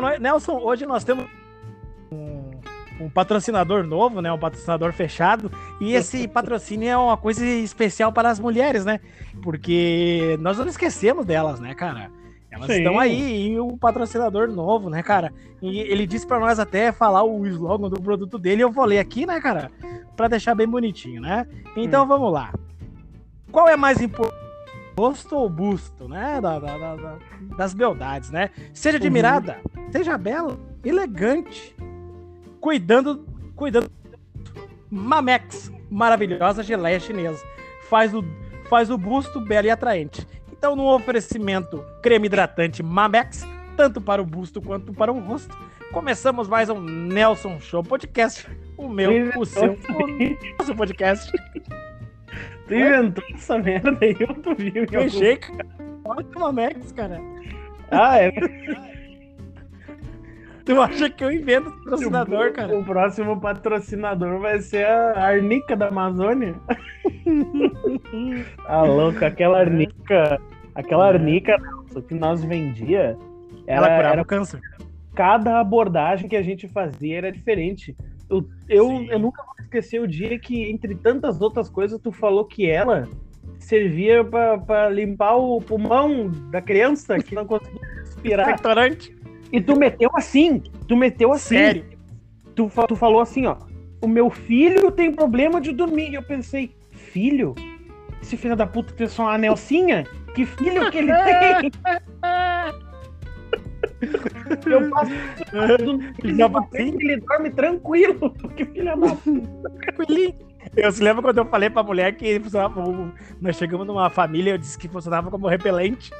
Boa noite. Nelson, hoje nós temos um, um patrocinador novo, né? Um patrocinador fechado. E esse patrocínio é uma coisa especial para as mulheres, né? Porque nós não esquecemos delas, né, cara? Elas Sim. estão aí e o patrocinador novo, né, cara? E ele disse pra nós até falar o slogan do produto dele. Eu vou ler aqui, né, cara? Pra deixar bem bonitinho, né? Então vamos lá. Qual é mais importante? Rosto ou busto, né? Da- da- da- da- das beldades, né? Seja admirada, seja bela, elegante, cuidando, cuidando. Mamex, maravilhosa geleia chinesa, faz o, faz o busto belo e atraente. Então, no oferecimento creme hidratante Mamex, tanto para o busto quanto para o rosto, começamos mais um Nelson Show Podcast. O meu, o seu, o nosso podcast. Tu inventou essa merda aí, eu tu viu. Olha o Mamex, cara. Ah, é. Tu acha que eu invento patrocinador, cara? O próximo patrocinador vai ser a Arnica da Amazônia. tá louco, aquela arnica. Aquela arnica nossa, que nós vendia. Ela Era, curava era o câncer. cada abordagem que a gente fazia era diferente. Eu, eu, eu nunca vou esquecer o dia que, entre tantas outras coisas, tu falou que ela servia pra pra limpar o pulmão da criança que não conseguia respirar. Restaurante? E tu meteu assim, tu meteu assim. Sério. Tu, tu falou assim, ó. O meu filho tem problema de dormir. E eu pensei, filho? Esse filho da puta tem só uma Nelsinha? Que filho que ele tem? Eu Já ele, dorme tranquilo. Que filha da. Tranquilinho. Eu se lembro quando eu falei pra mulher que funcionava, nós chegamos numa família, eu disse que funcionava como repelente.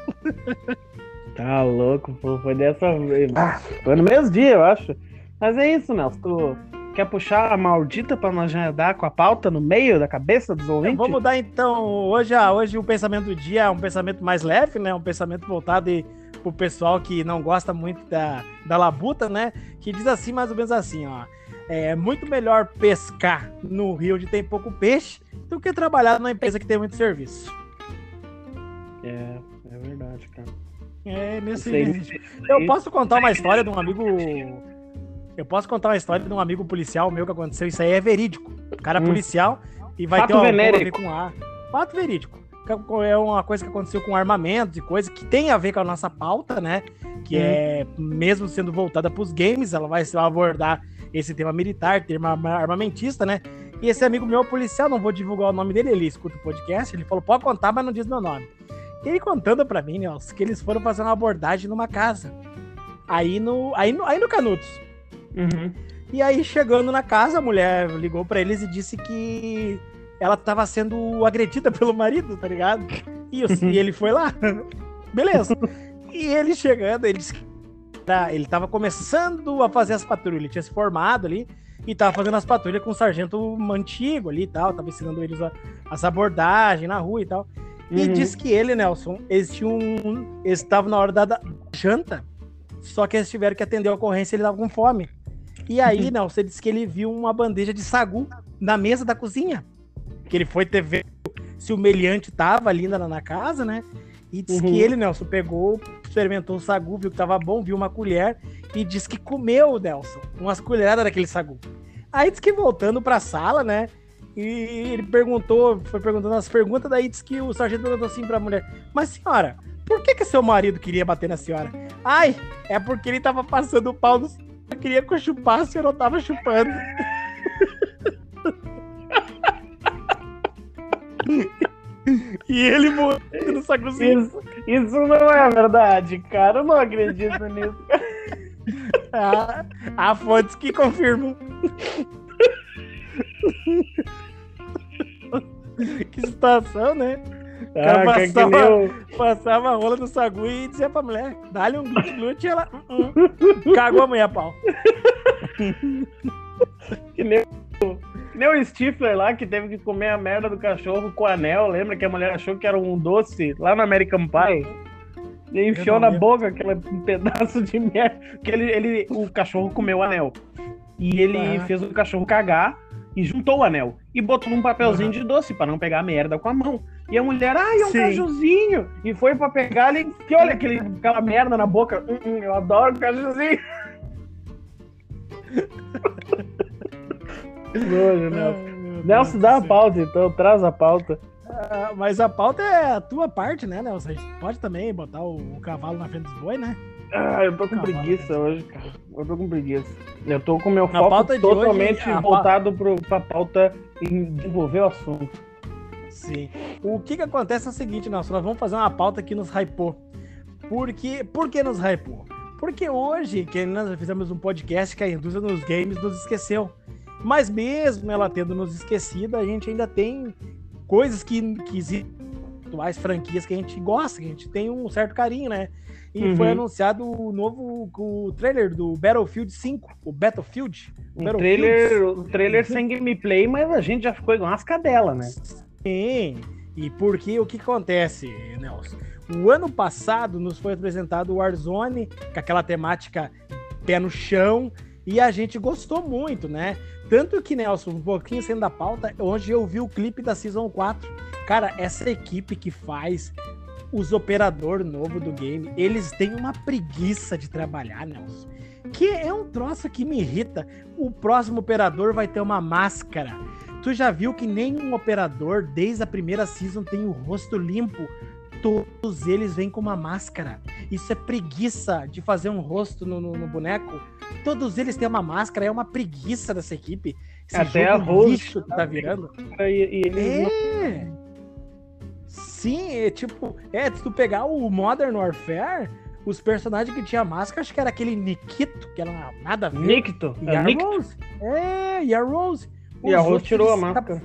Tá louco, pô. Foi dessa vez. Ah, foi no mesmo dia, eu acho. Mas é isso, Nelson. Tu quer puxar a maldita pra nós já dar com a pauta no meio da cabeça dos ouvintes? Vamos mudar então. Hoje, hoje o pensamento do dia é um pensamento mais leve, né? Um pensamento voltado e, pro pessoal que não gosta muito da, da labuta, né? Que diz assim, mais ou menos assim, ó. É muito melhor pescar no rio onde tem pouco peixe do que trabalhar numa empresa que tem muito serviço. É, é verdade, cara. É, nesse. Eu posso contar uma história de um amigo. Eu posso contar uma história de um amigo policial meu que aconteceu. Isso aí é verídico. O cara é Hum. policial e vai Fato ter a ver com ar. Fato verídico. É uma coisa que aconteceu com armamentos e coisa que tem a ver com a nossa pauta, né? Que Hum. é, mesmo sendo voltada para os games, ela vai abordar esse tema militar, tema arma- armamentista, né? E esse amigo meu é policial, não vou divulgar o nome dele, ele escuta o podcast, ele falou, pode contar, mas não diz meu nome. E ele contando pra mim, Nelson, que eles foram fazer uma abordagem numa casa. Aí no, aí no, aí no Canudos. Uhum. E aí, chegando na casa, a mulher ligou pra eles e disse que ela tava sendo agredida pelo marido, tá ligado? E, o- e ele foi lá. Beleza. E ele chegando, ele disse que tá- ele tava começando a fazer as patrulhas. Ele tinha se formado ali e tava fazendo as patrulhas com um sargento antigo ali e tal. Tava ensinando eles a, as abordagens na rua e tal. E Uhum. disse que ele, Nelson, eles tinham. um, Eles estavam na hora da, da janta, só que eles tiveram que atender a ocorrência ele tava com fome. E aí, Uhum. Nelson, ele disse que ele viu uma bandeja de sagu na mesa da cozinha. Que ele foi ter ver se o meliante tava ali na, na casa, né? E disse Uhum. que ele, Nelson, pegou, experimentou o sagu, viu que tava bom, viu uma colher e disse que comeu, Nelson, umas colheradas daquele sagu. Aí disse que voltando pra sala, né? E ele perguntou, foi perguntando as perguntas, daí disse que o sargento perguntou assim pra mulher: Mas senhora, por que que seu marido queria bater na senhora? Ai, é porque ele tava passando o pau no eu queria que eu chupasse e eu não tava chupando. e ele morreu no saguzinho. Isso, isso não é verdade, cara. Eu não acredito nisso. Há, há fontes que confirmam. que situação, né? cara Ah, passava- o- Passava a rola no sagu e dizia pra mulher: dá-lhe um glute-glute e ela. "Uh, uh." Cagou a mulher pau. que nem o- nem o Stifler lá que teve que comer a merda do cachorro com anel. Lembra que a mulher achou que era um doce lá no American Pie? E enfiou na lembro. boca aquele pedaço de merda. Que ele, ele, o cachorro comeu o anel. E ele Ah. fez o cachorro cagar e juntou o anel. E botou num papelzinho de doce pra não pegar a merda com a mão. E a mulher, ai, é um Sim. cajuzinho. E foi pra pegar ele e olha aquele, aquela merda na boca. Hum, hum, eu adoro cajuzinho. que nojo, Nelson. Nelson, dá a pauta, então, traz a pauta. Ah, mas a pauta é a tua parte, né, Nelson? A gente pode também botar o, o cavalo na frente dos boi, né? Ah, eu tô com preguiça hoje, cara. Eu tô com preguiça. Eu tô com meu Na foco pauta totalmente hoje, voltado pro, pra pauta em desenvolver o assunto. Sim. O que que acontece é o seguinte, Nelson, nós vamos fazer uma pauta que nos hypou. Por que, por que nos hypou? Porque hoje, que nós fizemos um podcast que a indústria dos games nos esqueceu. Mas mesmo ela tendo nos esquecido, a gente ainda tem coisas que, que existem, atuais franquias que a gente gosta, que a gente tem um certo carinho, né? E Uhum. foi anunciado o novo o trailer do Battlefield 5, o Battlefield. Um Battlefields. trailer, um trailer sem gameplay, mas a gente já ficou igual umas cadelas, né? Sim. E porque o que acontece, Nelson? O ano passado nos foi apresentado o Warzone, com aquela temática pé no chão, e a gente gostou muito, né? Tanto que, Nelson, um pouquinho sendo da pauta, hoje eu vi o clipe da Season 4. Cara, essa equipe que faz os operador novo do game, eles têm uma preguiça de trabalhar, Nelson. Que é um troço que me irrita. O próximo operador vai ter uma máscara. Tu já viu que nenhum operador, desde a primeira season, tem o rosto limpo? Todos eles vêm com uma máscara. Isso é preguiça de fazer um rosto no, no- no boneco. Todos eles têm uma máscara, é uma preguiça dessa equipe. Esse Até a Rose tá virando. E, e eles não- É. Sim, é tipo, é, se tu pegar o Modern Warfare, os personagens que tinha máscara, acho que era aquele Nikito, que era nada a ver. Nicto. E É a Nicto. Rose. É, e a Rose. E a Os Rose tirou a eles- máscara.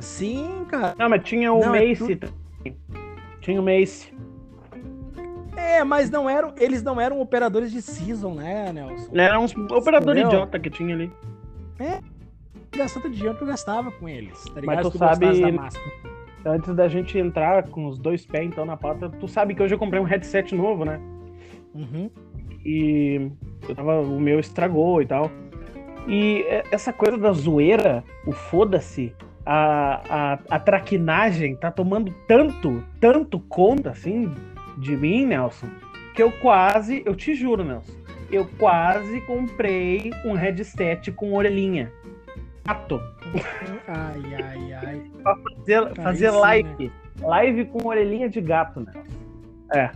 Sim, cara. Não, mas tinha o Não, é Mace também. Tinha o Mace. É, mas não eram, eles não eram operadores de season, né, Nelson? Era uns operador Entendeu? idiota que tinha ali. Gastando dinheiro que eu gastava com eles, tá ligado? Mas tu gostasse sabe- da. Antes da gente entrar com os dois pés então na pauta, tu sabe que hoje eu comprei um headset novo, né? Uhum. E eu tava, o meu estragou e tal. E é- essa coisa da zoeira, o foda-se, a, a, a traquinagem tá tomando tanto, tanto conta, assim, de mim, Nelson, que eu quase, eu te juro, Nelson, eu quase comprei um headset com orelhinha. Gato. Ai, ai, ai. Fazer, Aí fazer sim, live. Live com orelhinha de gato, Nelson. É.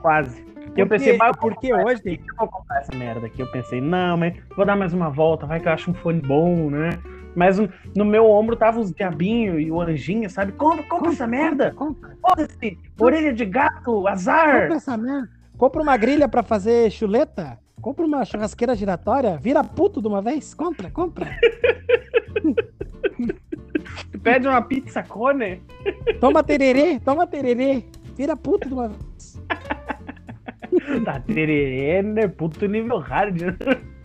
Quase. Eu Porque- pensei, mas porque hoje tem. eu vou comprar essa merda aqui. Eu pensei, não, mas vou dar mais uma volta, vai que eu acho um fone bom, né? Mas no- meu ombro tava os diabinhos e o anjinho, sabe? Compra, compra essa merda! Compra, Foda-se! Orelha de gato, azar! compra essa merda. Compra uma grelha pra fazer chuleta. Compra uma churrasqueira giratória. Vira puto de uma vez. Compra, compra. Pede uma pizza cone. Toma tererê, toma tererê. Vira puto de uma vez. Tá, tererê, né? Puto nível hard.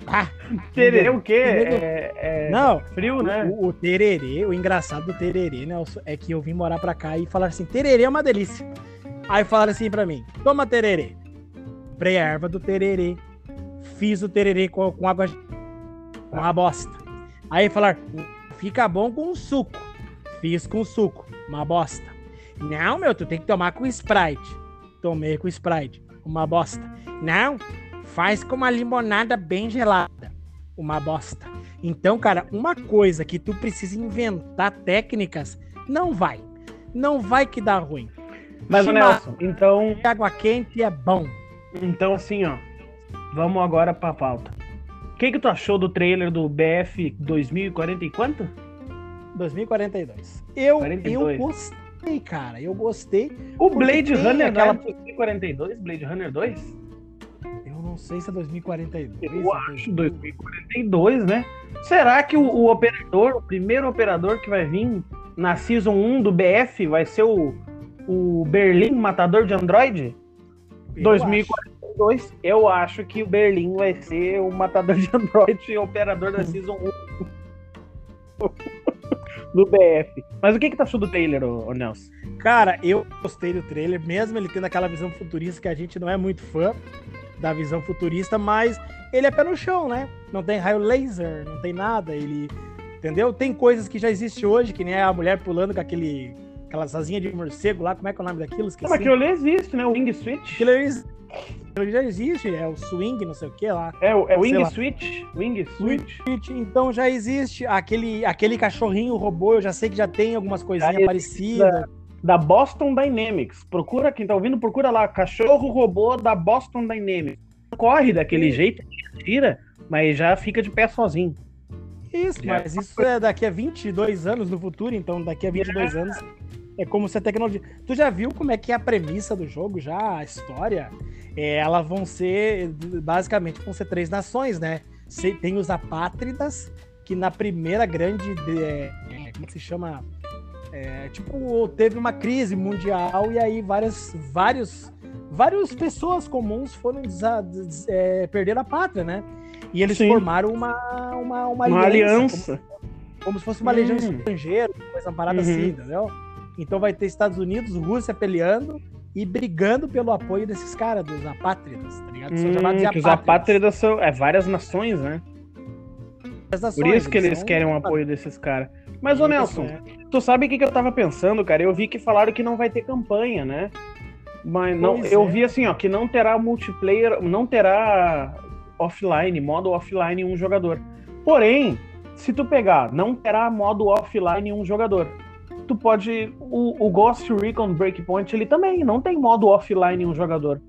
Né? Ah, Tererê o quê? É, é não, frio, né? o, o tererê, o engraçado do tererê, Nelson, é que eu vim morar pra cá e falar assim, tererê é uma delícia. Aí falaram assim pra mim, toma tererê. Comprei a erva do tererê, fiz o tererê com, com água, com uma bosta. Aí falaram, fica bom com suco. Fiz com suco, uma bosta. Não, meu, tu tem que tomar com Sprite. Tomei com Sprite, uma bosta. Não, faz com uma limonada bem gelada, uma bosta. Então, cara, uma coisa que tu precisa inventar técnicas, não vai. Não vai que dá ruim. Mas, Chima- Nelson, então, Água quente é bom. então assim, ó. Vamos agora pra pauta. O que, que tu achou do trailer do BF 2040 e quanto? 2042. Eu, 42. eu gostei, cara. Eu gostei. O Blade Runner aquela- não é 2042? Blade Runner 2? Não sei se é 2042. Eu acho 2042, né? Será que o, o operador, o primeiro operador que vai vir na Season 1 do BF vai ser o, o Berlim Matador de Android? Eu 2042. Eu acho que o Berlim vai ser o Matador de Android e o operador da Season 1 do BF. Mas o que que tá achou do trailer, ô, ô Nelson? acho. Cara, eu gostei do trailer, mesmo ele tendo aquela visão futurista que a gente não é muito fã da visão futurista, mas ele é pé no chão, né? Não tem raio laser, não tem nada, ele. Entendeu? Tem coisas que já existem hoje, que nem a mulher pulando com aquele aquelas asinhas de morcego lá, como é que é o nome daquilo? Esqueci. Mas aquilo ali existe, né? O Wing Switch. Aquilo ali aquilo já existe, é o swing, não sei o que lá. É, o- é Wing lá. Switch? Wing Switch. Então já existe aquele, aquele cachorrinho robô, eu já sei que já tem algumas coisinhas parecidas. Da Boston Dynamics. Procura, quem tá ouvindo, procura lá. Cachorro robô da Boston Dynamics. Corre daquele Sim. jeito, tira, mas já fica de pé sozinho. Isso, Já. mas isso é daqui a 22 anos no futuro, então daqui a 22 anos é como se a tecnologia. Tu já viu como é que é a premissa do jogo, já a história? É, elas vão ser, basicamente, vão ser três nações, né? Tem os apátridas, que na primeira grande. de- é, como que se chama? É, tipo, teve uma crise mundial e aí várias, vários, várias pessoas comuns foram desa- des- é, perder a pátria, né? E eles Sim. formaram uma, uma, uma, Uma aliança, aliança. Como, como se fosse uma legião Hum. estrangeira, coisa parada Uhum. assim, entendeu? Então vai ter Estados Unidos, Rússia peleando e brigando pelo apoio desses caras, dos apátridas, tá ligado? São chamados de Hum, que os apátridas são é, várias nações, né? Nações, Por isso que eles são- querem o apoio desses caras. Mas, ô Nelson, É. tu sabe o que, que eu tava pensando, cara? Eu vi que falaram que não vai ter campanha, né? Mas não, Pois eu é. vi assim, ó, que não terá multiplayer, não terá offline, modo offline um jogador. Porém, se tu pegar, não terá modo offline um jogador. Tu pode. O, o Ghost Recon Breakpoint, ele também não tem modo offline um jogador.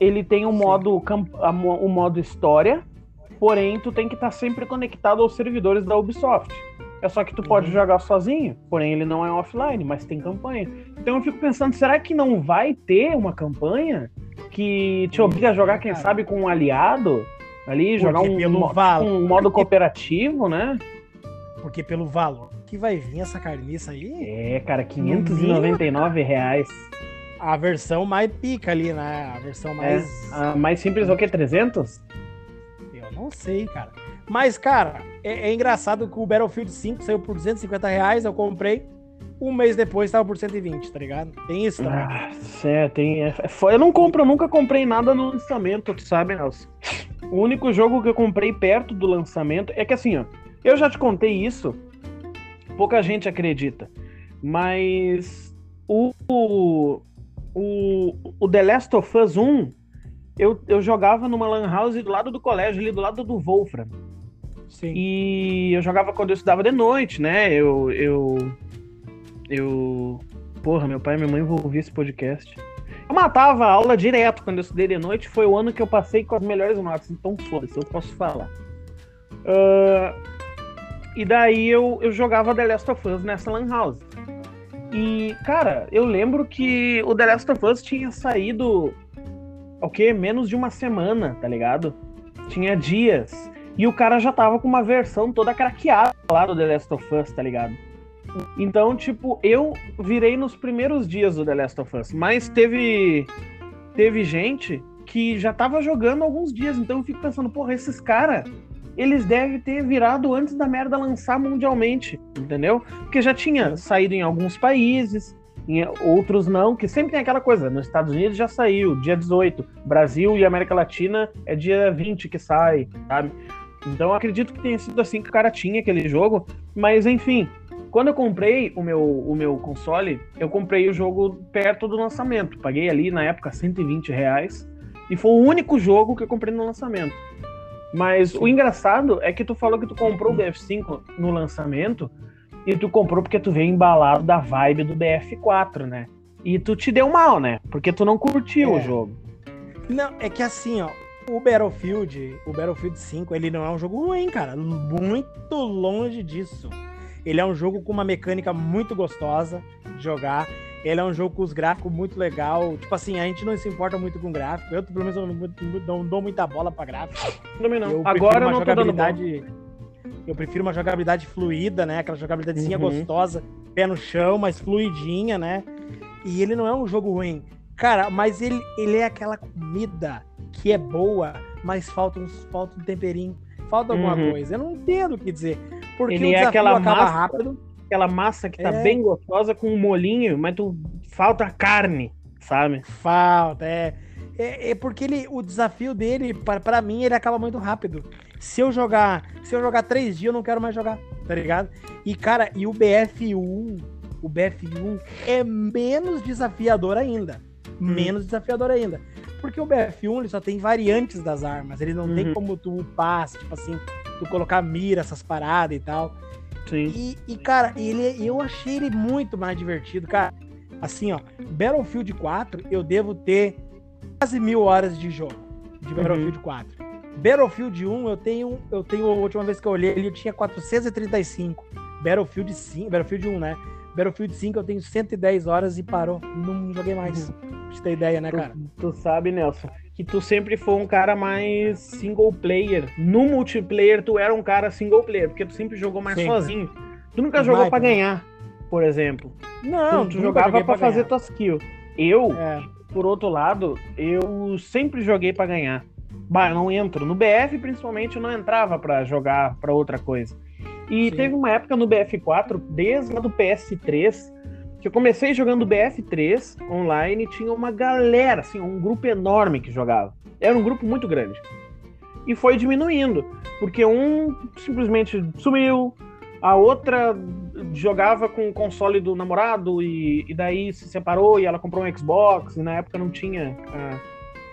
Ele tem o Sim. modo, o modo história, porém tu tem que estar sempre conectado aos servidores da Ubisoft. É só que tu pode Uhum. jogar sozinho, porém ele não é offline, mas tem campanha. Então eu fico pensando, será que não vai ter uma campanha que te Hum, obriga a jogar, quem sabe, com um aliado ali, jogar um, pelo mo- Valo- um modo cooperativo, né? Porque pelo valor que vai vir essa carniça aí, É, cara, 599 reais. a versão mais pica ali, né? A versão É, mais. a mais simples é o quê? 300? Eu não sei, cara. Mas, cara, é, é engraçado que o Battlefield 5 saiu por 250 reais, eu comprei. Um mês depois tava por 120, tá ligado? Tem isso também. Ah, é, tem. É, é eu não compro, eu nunca comprei nada no lançamento, tu sabe, Nelson. O único jogo que eu comprei perto do lançamento é que assim, ó, eu já te contei isso, pouca gente acredita, mas o, o, o The Last of Us 1, eu, eu jogava numa lan house do lado do colégio, ali do lado do Wolfram. Sim. E eu jogava quando eu estudava de noite, né? Eu. Eu. Eu. Porra, meu pai e minha mãe vão ouvir esse podcast. Eu matava a aula direto quando eu estudei de noite. Foi o ano que eu passei com as melhores notas. Então, foda-se, eu posso falar. Ah, e daí eu, eu jogava The Last of Us nessa Lan House. E, cara, eu lembro que o The Last of Us tinha saído. O quê? Menos de uma semana, tá ligado? Tinha dias. E o cara já tava com uma versão toda craqueada lá do The Last of Us, tá ligado? Então, tipo, eu virei nos primeiros dias do The Last of Us, mas teve teve gente que já tava jogando alguns dias, então eu fico pensando, porra, esses caras, eles devem ter virado antes da merda lançar mundialmente, entendeu? Porque já tinha saído em alguns países, em outros não, que sempre tem aquela coisa, nos Estados Unidos já saiu, dia 18, Brasil e América Latina é dia 20 que sai, sabe? Então acredito que tenha sido assim que o cara tinha aquele jogo, mas enfim, quando eu comprei o meu, o meu console, eu comprei o jogo perto do lançamento. Paguei ali na época 120 reais. E foi o único jogo que eu comprei no lançamento. Mas o engraçado é que tu falou que tu comprou o BF5 no lançamento e tu comprou porque tu veio embalado da vibe do BF4, né? E tu te deu mal, né? Porque tu não curtiu É. o jogo. Não, é que assim, ó, o Battlefield, o Battlefield 5, ele não é um jogo ruim, cara. Muito longe disso. Ele é um jogo com uma mecânica muito gostosa de jogar. Ele é um jogo com os gráficos muito legal. Tipo assim, a gente não se importa muito com gráfico. Eu, pelo menos, eu não, não dou muita bola pra gráfico. Também não. Eu Agora eu uma não tô dando bola. Eu prefiro uma jogabilidade fluida, né? Aquela jogabilidadezinha Uhum. gostosa, pé no chão, mas fluidinha, né? E ele não é um jogo ruim. Cara, mas ele, ele é aquela comida que é boa, mas falta, uns, falta um temperinho. Falta alguma Uhum. coisa. Eu não entendo o que dizer. Porque Ele o é aquela massa- rápido. Aquela massa que tá É. bem gostosa com um molinho, mas tu falta carne, sabe? Falta, é. É, é porque ele, o desafio dele, pra, pra mim, ele acaba muito rápido. Se eu jogar, se eu jogar três dias, eu não quero mais jogar, tá ligado? E, cara, e o BF1, o BF1 é menos desafiador ainda. Hum. Menos desafiador ainda. Porque o BF1 ele só tem variantes das armas. Ele não uhum. tem como tu upar, tipo assim, tu colocar mira, essas paradas e tal. Sim. E, e, cara, ele, eu achei ele muito mais divertido, cara. Assim, ó, Battlefield 4, eu devo ter quase mil horas de jogo de uhum. Battlefield 4. Battlefield 1, eu tenho, eu tenho, a última vez que eu olhei, ele tinha 435. Battlefield 5, Battlefield 1, né? Battlefield 5 eu tenho 110 horas e parou. Não joguei mais. Uhum. Pra você ter ideia, né, cara? Tu, tu, sabe, Nelson, que tu sempre foi um cara mais single player. No multiplayer, tu era um cara single player, porque tu sempre jogou mais sempre. sozinho. Tu nunca jogou para ganhar, por exemplo. Não, tu, tu jogava para fazer tuas kills. Eu, é. Por outro lado, eu sempre joguei para ganhar. Bah, eu não entro. No BF, principalmente, eu não entrava para jogar para outra coisa. E Sim. teve uma época no BF4, desde lá do PS3, que eu comecei jogando BF3 online e tinha uma galera, assim, um grupo enorme que jogava. Era um grupo muito grande. E foi diminuindo, porque um simplesmente sumiu, a outra jogava com o console do namorado e, e daí se separou e ela comprou um Xbox, e na época não tinha. Ah,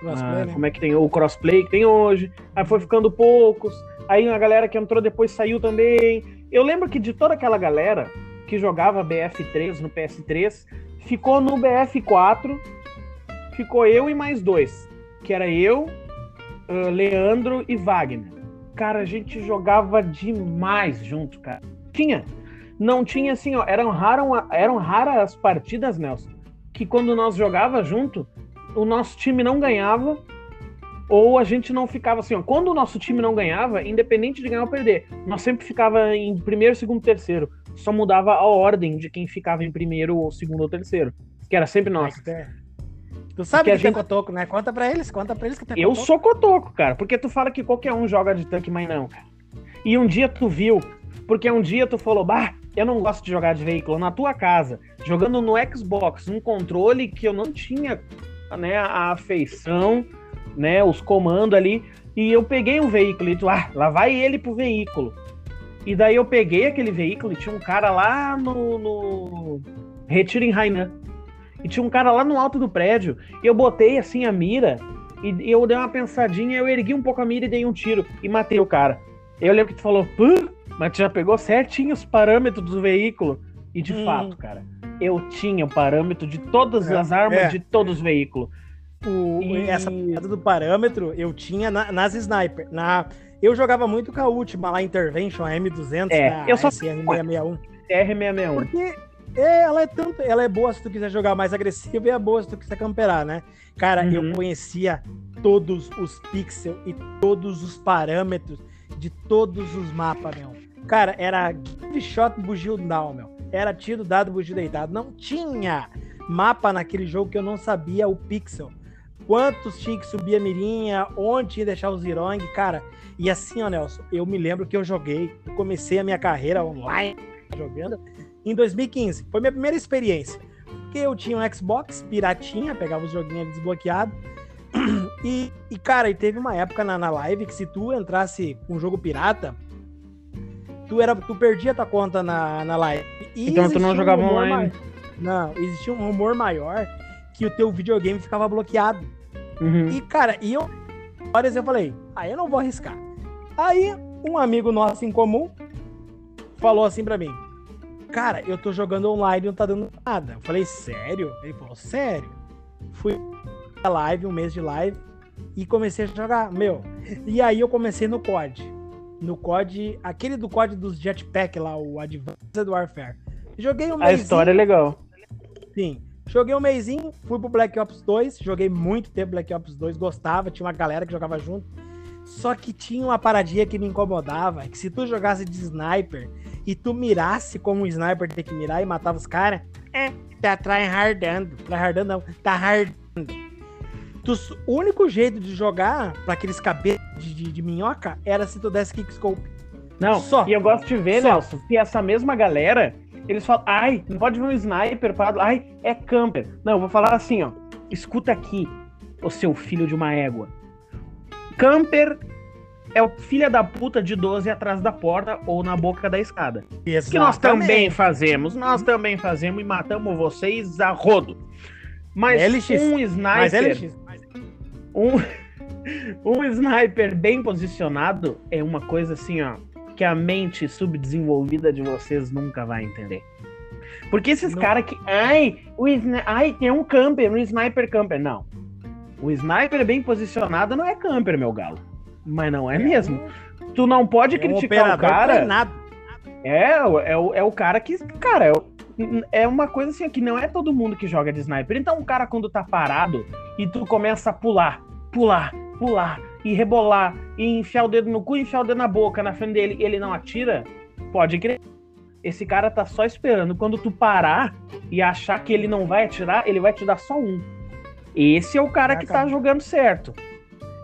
ah, né? Como é que tem o crossplay que tem hoje? Aí foi ficando poucos. Aí a galera que entrou depois saiu também. Eu lembro que de toda aquela galera que jogava BF3 no PS3, ficou no BF4, ficou eu e mais dois, que era eu, uh, Leandro e Wagner. Cara, a gente jogava demais junto, cara. Tinha. Não tinha assim, ó, eram, raro, eram raras as partidas, Nelson, que quando nós jogava junto, o nosso time não ganhava ou a gente não ficava assim, ó, quando o nosso time não ganhava, independente de ganhar ou perder, nós sempre ficava em primeiro, segundo, terceiro. Só mudava a ordem de quem ficava em primeiro ou segundo ou terceiro, que era sempre nós. É. Tu sabe que, que gente... é cotoco, né? Conta pra eles, conta pra eles que tem Eu cotoco. sou cotoco, cara, porque tu fala que qualquer um joga de tanque, mas não, cara. E um dia tu viu, porque um dia tu falou, bah, eu não gosto de jogar de veículo na tua casa, jogando no Xbox, um controle que eu não tinha né, a afeição né, os comandos ali, e eu peguei um veículo e tu, ah, lá vai ele pro veículo. E daí eu peguei aquele veículo e tinha um cara lá no, no Retiro em Hainan. E tinha um cara lá no alto do prédio. E eu botei assim a mira e eu dei uma pensadinha, eu ergui um pouco a mira e dei um tiro e matei o cara. Eu lembro que tu falou, mas tu já pegou certinho os parâmetros do veículo. E de hum. fato, cara, eu tinha o parâmetro de todas é, as armas é. de todos os veículos. O, e... Essa parada do parâmetro eu tinha na, nas sniper. Na, eu jogava muito com a última lá, Intervention, a M200, é, eu só SR661. R661. Porque é, ela é tanto, ela é boa se tu quiser jogar mais agressivo e é boa se tu quiser camperar, né? Cara, uhum. eu conhecia todos os pixels e todos os parâmetros de todos os mapas, meu. Cara, era give shot bugio down, meu. Era tiro dado, bugio deitado. Não tinha mapa naquele jogo que eu não sabia o pixel quantos tinha que subir a mirinha, onde que deixar os zirong, cara. E assim, ó, Nelson, eu me lembro que eu joguei, comecei a minha carreira online jogando em 2015. Foi minha primeira experiência. Porque eu tinha um Xbox piratinha, pegava os joguinhos desbloqueados. E, e, cara, e teve uma época na, na live que se tu entrasse com um jogo pirata, tu, era, tu perdia tua conta na, na live. E então tu não jogava um online? Não, existia um rumor maior que o teu videogame ficava bloqueado. Uhum. E, cara, e eu, horas eu falei, aí ah, eu não vou arriscar. Aí, um amigo nosso em comum falou assim para mim, cara, eu tô jogando online e não tá dando nada. Eu falei, sério? Ele falou, sério. Fui a live, um mês de live, e comecei a jogar, meu. E aí eu comecei no COD. No COD, aquele do COD dos Jetpack lá, o Advanced Warfare. Joguei um mês. A história é legal. Sim. Joguei um mêsinho, fui pro Black Ops 2, joguei muito tempo Black Ops 2, gostava, tinha uma galera que jogava junto. Só que tinha uma paradinha que me incomodava, que se tu jogasse de sniper e tu mirasse como um sniper tem que mirar e matava os caras, é, tá tryhardando. Tryhardando não, tá hardando. O único jeito de jogar para aqueles cabelos de, de, de, minhoca era se tu desse kickscope. Não, Só. e eu gosto de ver, Só. Nelson, que essa mesma galera eles falam, ai, não pode ver um sniper parado, ai, é camper. Não, eu vou falar assim, ó. Escuta aqui, o seu filho de uma égua. Camper é o filha da puta de 12 atrás da porta ou na boca da escada. Exatamente. Que nós também fazemos, nós também fazemos e matamos vocês a rodo. Mas LX. um Mas sniper, LX. um, um sniper bem posicionado é uma coisa assim, ó, que a mente subdesenvolvida de vocês nunca vai entender. Porque esses caras que. Ai, o ai, tem um camper, um sniper camper. Não. O sniper bem posicionado não é camper, meu galo. Mas não é mesmo. Tu não pode É um criticar o operador cara. treinado. É, o- é, o, é o cara que. Cara, é, o- é uma coisa assim que não é todo mundo que joga de sniper. Então, o cara, quando tá parado e tu começa a pular, pular, pular, e rebolar, e enfiar o dedo no cu, enfiar o dedo na boca, na frente dele, e ele não atira, pode crer. Esse cara tá só esperando. Quando tu parar e achar que ele não vai atirar, ele vai te dar só um. Esse é o cara que tá jogando certo.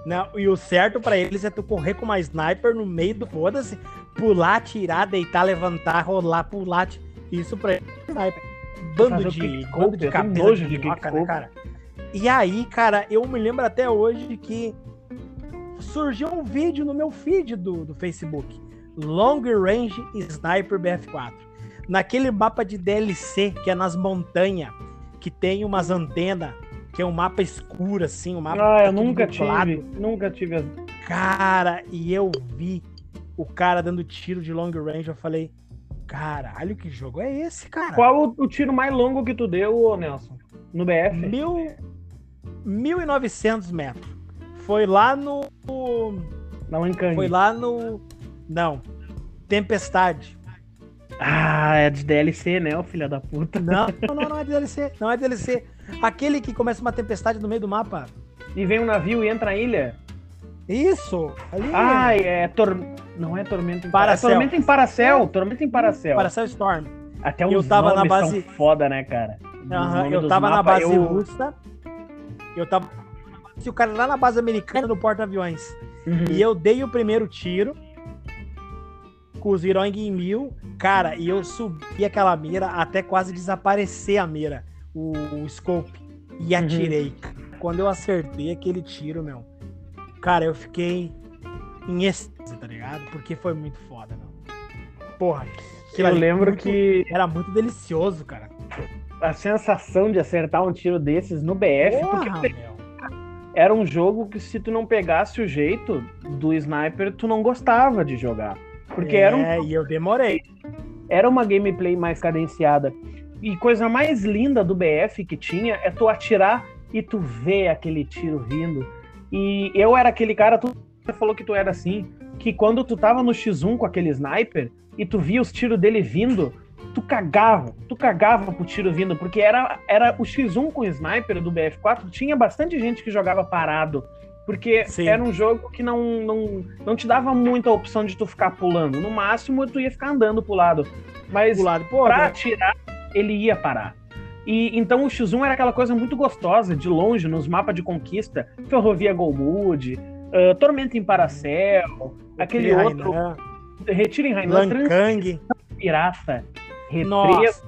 Não, e o certo pra eles é tu correr com uma sniper no meio do foda-se, pular, atirar, deitar, levantar, rolar, pular. ati- Isso pra sniper. Bando de, bando de cabeça nojo de de minhoca, né, cara? E aí, cara, eu me lembro até hoje que surgiu um vídeo no meu feed do, do Facebook. Long Range Sniper BF4. Naquele mapa de DLC que é nas montanhas, que tem umas antenas, que é um mapa escuro, assim, um mapa. Ah, tá eu nunca nublado. tive. Nunca tive. Cara, e eu vi o cara dando tiro de long range, eu falei, caralho, que jogo é esse, cara? Qual o, o tiro mais longo que tu deu, Nelson? No BF? Mil... 1.900 metros. Foi lá no... Não encangue. Foi lá no... Não. Tempestade. Ah, é de DLC, né, ô filha da puta? Não, não, não é DLC. Não é DLC. Aquele que começa uma tempestade no meio do mapa. E vem um navio e entra na ilha. Isso! Ali. Ai, é tor... Não é Tormenta em Paracel. É Tormenta em Paracel. Tormenta em Paracel. Paracel Storm. Até os Eu tava na base- são foda, né, cara? Nomes eu tava na base eu- russa. Eu tava. Se o cara lá na base americana no porta-aviões. Uhum. E eu dei o primeiro tiro. Com os Virong em mil. Cara, e eu subi aquela mira até quase desaparecer a mira. O, o scope. E Uhum. atirei. Quando eu acertei aquele tiro, meu. Cara, eu fiquei em êxtase, ligado? Porque foi muito foda, meu. Porra. Eu lembro muito- que Era muito delicioso, cara. a sensação de acertar um tiro desses no BF, porque Porra, meu. era um jogo que se tu não pegasse o jeito do sniper, tu não gostava de jogar. Porque era, um, É, e eu demorei. era uma gameplay mais cadenciada. E coisa mais linda do BF que tinha é tu atirar e tu ver aquele tiro vindo. E eu era aquele cara, tu falou que tu era assim, que quando tu tava no X1 com aquele sniper e tu via os tiros dele vindo, tu cagava, tu cagava pro tiro vindo, porque era, era o X1 com o sniper do BF4, tinha bastante gente que jogava parado. Porque Sim. era um jogo que não, não, não te dava muita opção de tu ficar pulando. No máximo, tu ia ficar andando pro lado. Mas lado, pô, pra né? atirar, ele ia parar. E então o X1 era aquela coisa muito gostosa, de longe, nos mapas de conquista, Ferrovia Golmud, uh, Tormenta em Paracel, aquele outro, Rainan, Retira em Rainan, Lankang. Pirata, Nossa,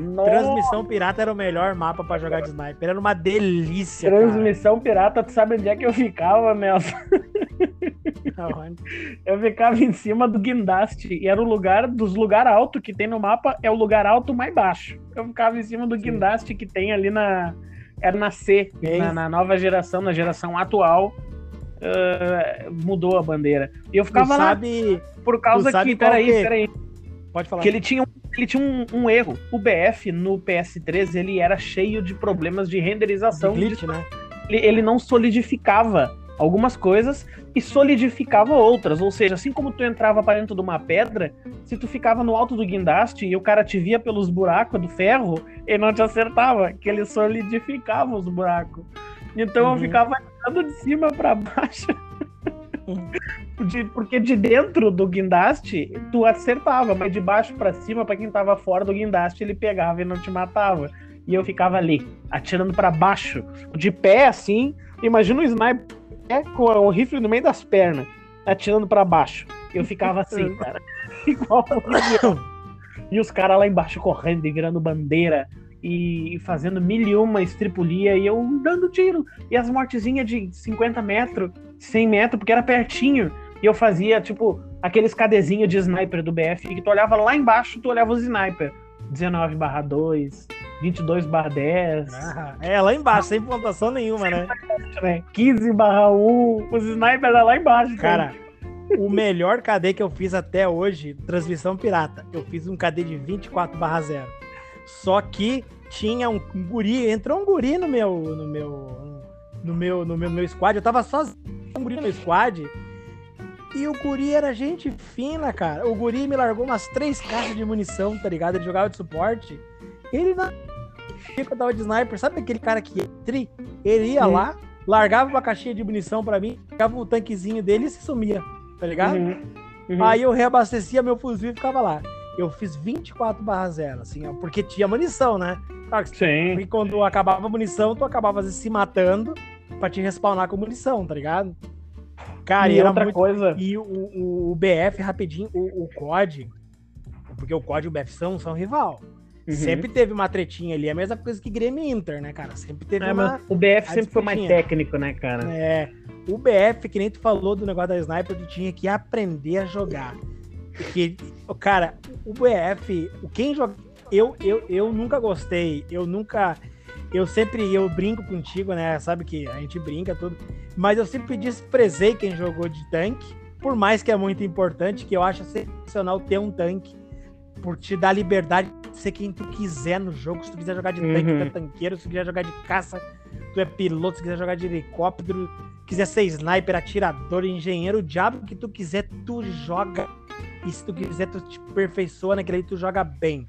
nossa, Transmissão Pirata era o melhor mapa pra jogar de sniper. Era uma delícia, Transmissão Pirata, tu sabe onde é que eu ficava, Nelson? cara. Eu ficava em cima do guindaste, e era o lugar dos lugar alto que tem no mapa, é o lugar alto mais baixo. Eu ficava em cima do Sim. guindaste que tem ali na. Era na C, na, na nova geração, na geração atual. Ah, mudou a bandeira. E eu Tu ficava lá sabe... por causa tu que. Peraí, que- peraí. Pode falar. Que ele tinha, um- ele tinha um, um erro. O BF no PS3 ele era cheio de problemas de renderização. De glitch, né? ele, ele não solidificava algumas coisas e solidificava outras. Ou seja, assim como tu entrava para dentro de uma pedra, se tu ficava no alto do guindaste e o cara te via pelos buracos do ferro, ele não te acertava, que ele solidificava os buracos. Então Uhum. eu ficava andando de cima para baixo. Uhum. De- porque de dentro do guindaste tu acertava, mas de baixo para cima, para quem tava fora do guindaste, ele pegava e não te matava. E eu ficava ali, atirando para baixo, de pé assim. Imagina um sniper com o rifle no meio das pernas, atirando para baixo. Eu ficava assim, cara, igual. E os caras lá embaixo correndo e virando bandeira e fazendo mil e uma estripulia e eu dando tiro. E as mortezinhas de 50 metros, 100 metros, porque era pertinho. E eu fazia, tipo, aqueles cadezinhos de sniper do BF, que tu olhava lá embaixo, tu olhava os sniper. 19 barra 2, 22 barra 10. Ah, é, lá embaixo, sem pontuação nenhuma, né? 15 barra 1, os sniper lá embaixo. Cara, o melhor KD que eu fiz até hoje, transmissão pirata, eu fiz um KD de 24 barra 0. Só que tinha um, guri, entrou um guri no meu, no meu, no meu, no meu, meu squad, eu tava sozinho, um guri no meu squad, e o guri era gente fina, cara. O guri me largou umas três caixas de munição, tá ligado? Ele jogava de suporte. Ele não. Eu tava de sniper, sabe aquele cara que tri? Ele ia uhum. lá, largava uma caixinha de munição para mim, pegava o tanquezinho dele e se sumia, tá ligado? Uhum. Uhum. Aí eu reabastecia meu fuzil e ficava lá. Eu fiz 24 barra 0, assim, ó, porque tinha munição, né? Sim. E quando acabava a munição, tu acabava se matando pra te respawnar com munição, tá ligado? Cara, e, outra muito... coisa. E o, o, o, BF, rapidinho, o, o COD, porque o COD e o BF são, são rival. Uhum. Sempre teve uma tretinha ali, é a mesma coisa que Grêmio Inter, né, cara? Sempre teve é, uma. O BF sempre foi mais técnico, né, cara? É. O BF, que nem tu falou do negócio da sniper, tu tinha que aprender a jogar. Porque, cara, o BF, quem joga. Eu, eu, eu nunca gostei, eu nunca eu sempre eu brinco contigo, né? Sabe que a gente brinca tudo, mas eu sempre desprezei quem jogou de tanque, por mais que é muito importante, que eu acho sensacional ter um tanque por te dar liberdade de ser quem tu quiser no jogo. Se tu quiser jogar de tanque, tu é uhum. tanqueiro, se tu quiser jogar de caça, tu é piloto, se quiser jogar de helicóptero, quiser ser sniper, atirador, engenheiro, o diabo que tu quiser, tu joga. E se tu quiser, tu te aperfeiçoa naquele aí, tu joga bem.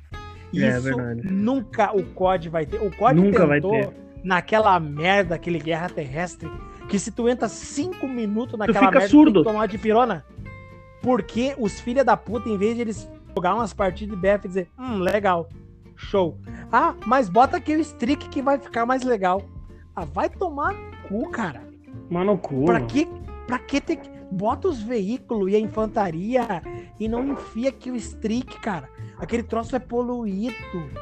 É, Isso é nunca o COD vai ter. O COD nunca tentou naquela merda, aquele guerra terrestre, que se tu entra cinco minutos naquela merda, surdo. tomar de pirona. Porque os filha da puta, em vez de eles jogar umas partidas de BF e dizer, hum, legal, show. Ah, mas bota aqui o streak que vai ficar mais legal. Ah, vai tomar cu, cara. Mano, cu. Pra que, pra que ter que. Bota os veículos e a infantaria e não enfia aqui o streak, cara. Aquele troço é poluído.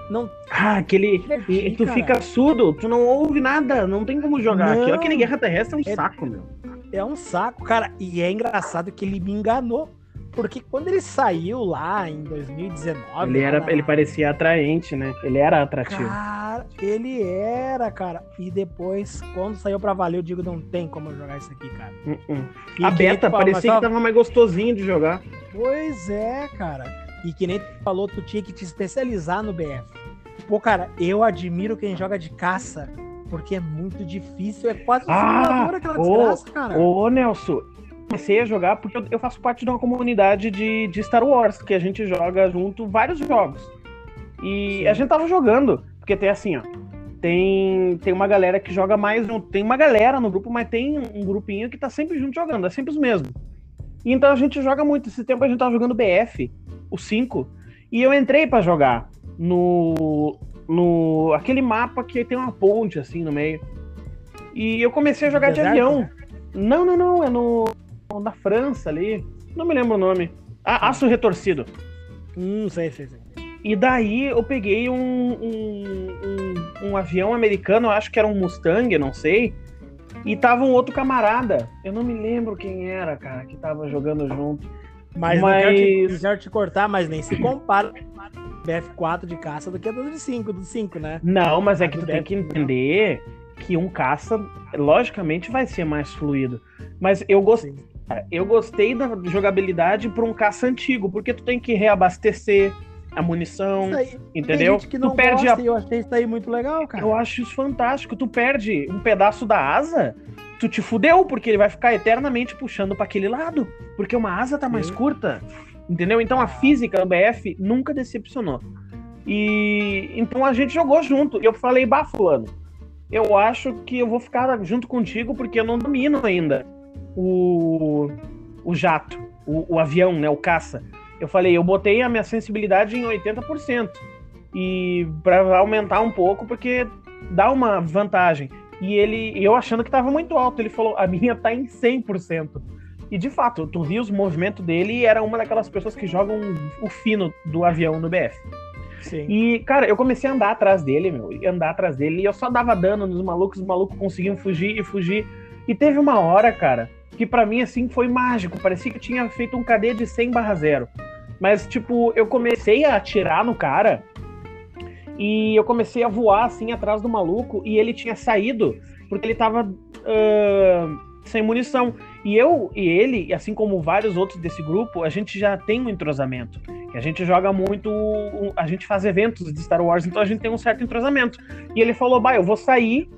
Não. Ah, aquele. E tu cara. fica surdo, tu não ouve nada, não tem como jogar. Não, Aquele Guerra Terrestre é um é, saco, meu. É um saco, cara. E é engraçado que ele me enganou. Porque quando ele saiu lá em 2019. Ele, era, ele parecia atraente, né? Ele era atrativo. Cara, ele era, cara. E depois, quando saiu pra valer, eu digo, não tem como jogar isso aqui, cara. Uh -uh. A beta parecia que tava mais gostosinho de jogar. Pois é, cara. E que nem tu falou, tu tinha que te especializar no BF. Pô, cara, eu admiro quem joga de caça, porque é muito difícil, é quase um ah, simulador aquela ô, desgraça, cara. Ô, Nelson, comecei a jogar porque eu, faço parte de uma comunidade de, de Star Wars, que a gente joga junto vários jogos. E Sim. a gente tava jogando, porque tem assim, ó. Tem, tem uma galera que joga mais. Tem uma galera no grupo, mas tem um grupinho que tá sempre junto jogando, é sempre os mesmos. Então a gente joga muito. Esse tempo a gente tava jogando BF o 5, e eu entrei para jogar no, no aquele mapa que tem uma ponte assim no meio. E eu comecei a jogar de avião. Não, não, não, é no na França ali. Não me lembro o nome. Ah, Aço Retorcido. Hum, sei, sei, sei. E daí eu peguei um, um, um, um avião americano, acho que era um Mustang, não sei. E tava um outro camarada. Eu não me lembro quem era, cara, que tava jogando junto. Mas, mas... Não, quero te, não quero te cortar, mas nem se compara BF4 de caça do que a do 5, do 5, né? Não, mas é que tu tem que entender que um caça, logicamente, vai ser mais fluido. Mas eu gostei. Eu gostei da jogabilidade para um caça antigo, porque tu tem que reabastecer a munição, aí, entendeu? Tem gente que não tu perde gosta, a... eu achei isso aí muito legal, cara. Eu acho isso fantástico. Tu perde um pedaço da asa, tu te fudeu, porque ele vai ficar eternamente puxando para aquele lado, porque uma asa tá mais Sim. curta, entendeu? Então a física do BF nunca decepcionou. E então a gente jogou junto. E eu falei, bah, fulano, eu acho que eu vou ficar junto contigo porque eu não domino ainda o, o jato, o, o avião, né, o caça. Eu falei, eu botei a minha sensibilidade em 80%. E para aumentar um pouco, porque dá uma vantagem. E ele, eu achando que tava muito alto, ele falou: a minha tá em 100%. E de fato, tu viu os movimentos dele e era uma daquelas pessoas que jogam o fino do avião no BF. Sim. E, cara, eu comecei a andar atrás dele, meu, andar atrás dele, e eu só dava dano nos malucos, os malucos conseguiam fugir e fugir. E teve uma hora, cara, que para mim, assim, foi mágico. Parecia que tinha feito um KD de 100 barra 0. Mas, tipo, eu comecei a atirar no cara e eu comecei a voar, assim, atrás do maluco e ele tinha saído porque ele tava uh, sem munição. E eu e ele, assim como vários outros desse grupo, a gente já tem um entrosamento. A gente joga muito, a gente faz eventos de Star Wars, então a gente tem um certo entrosamento. E ele falou: "Bah, eu vou sair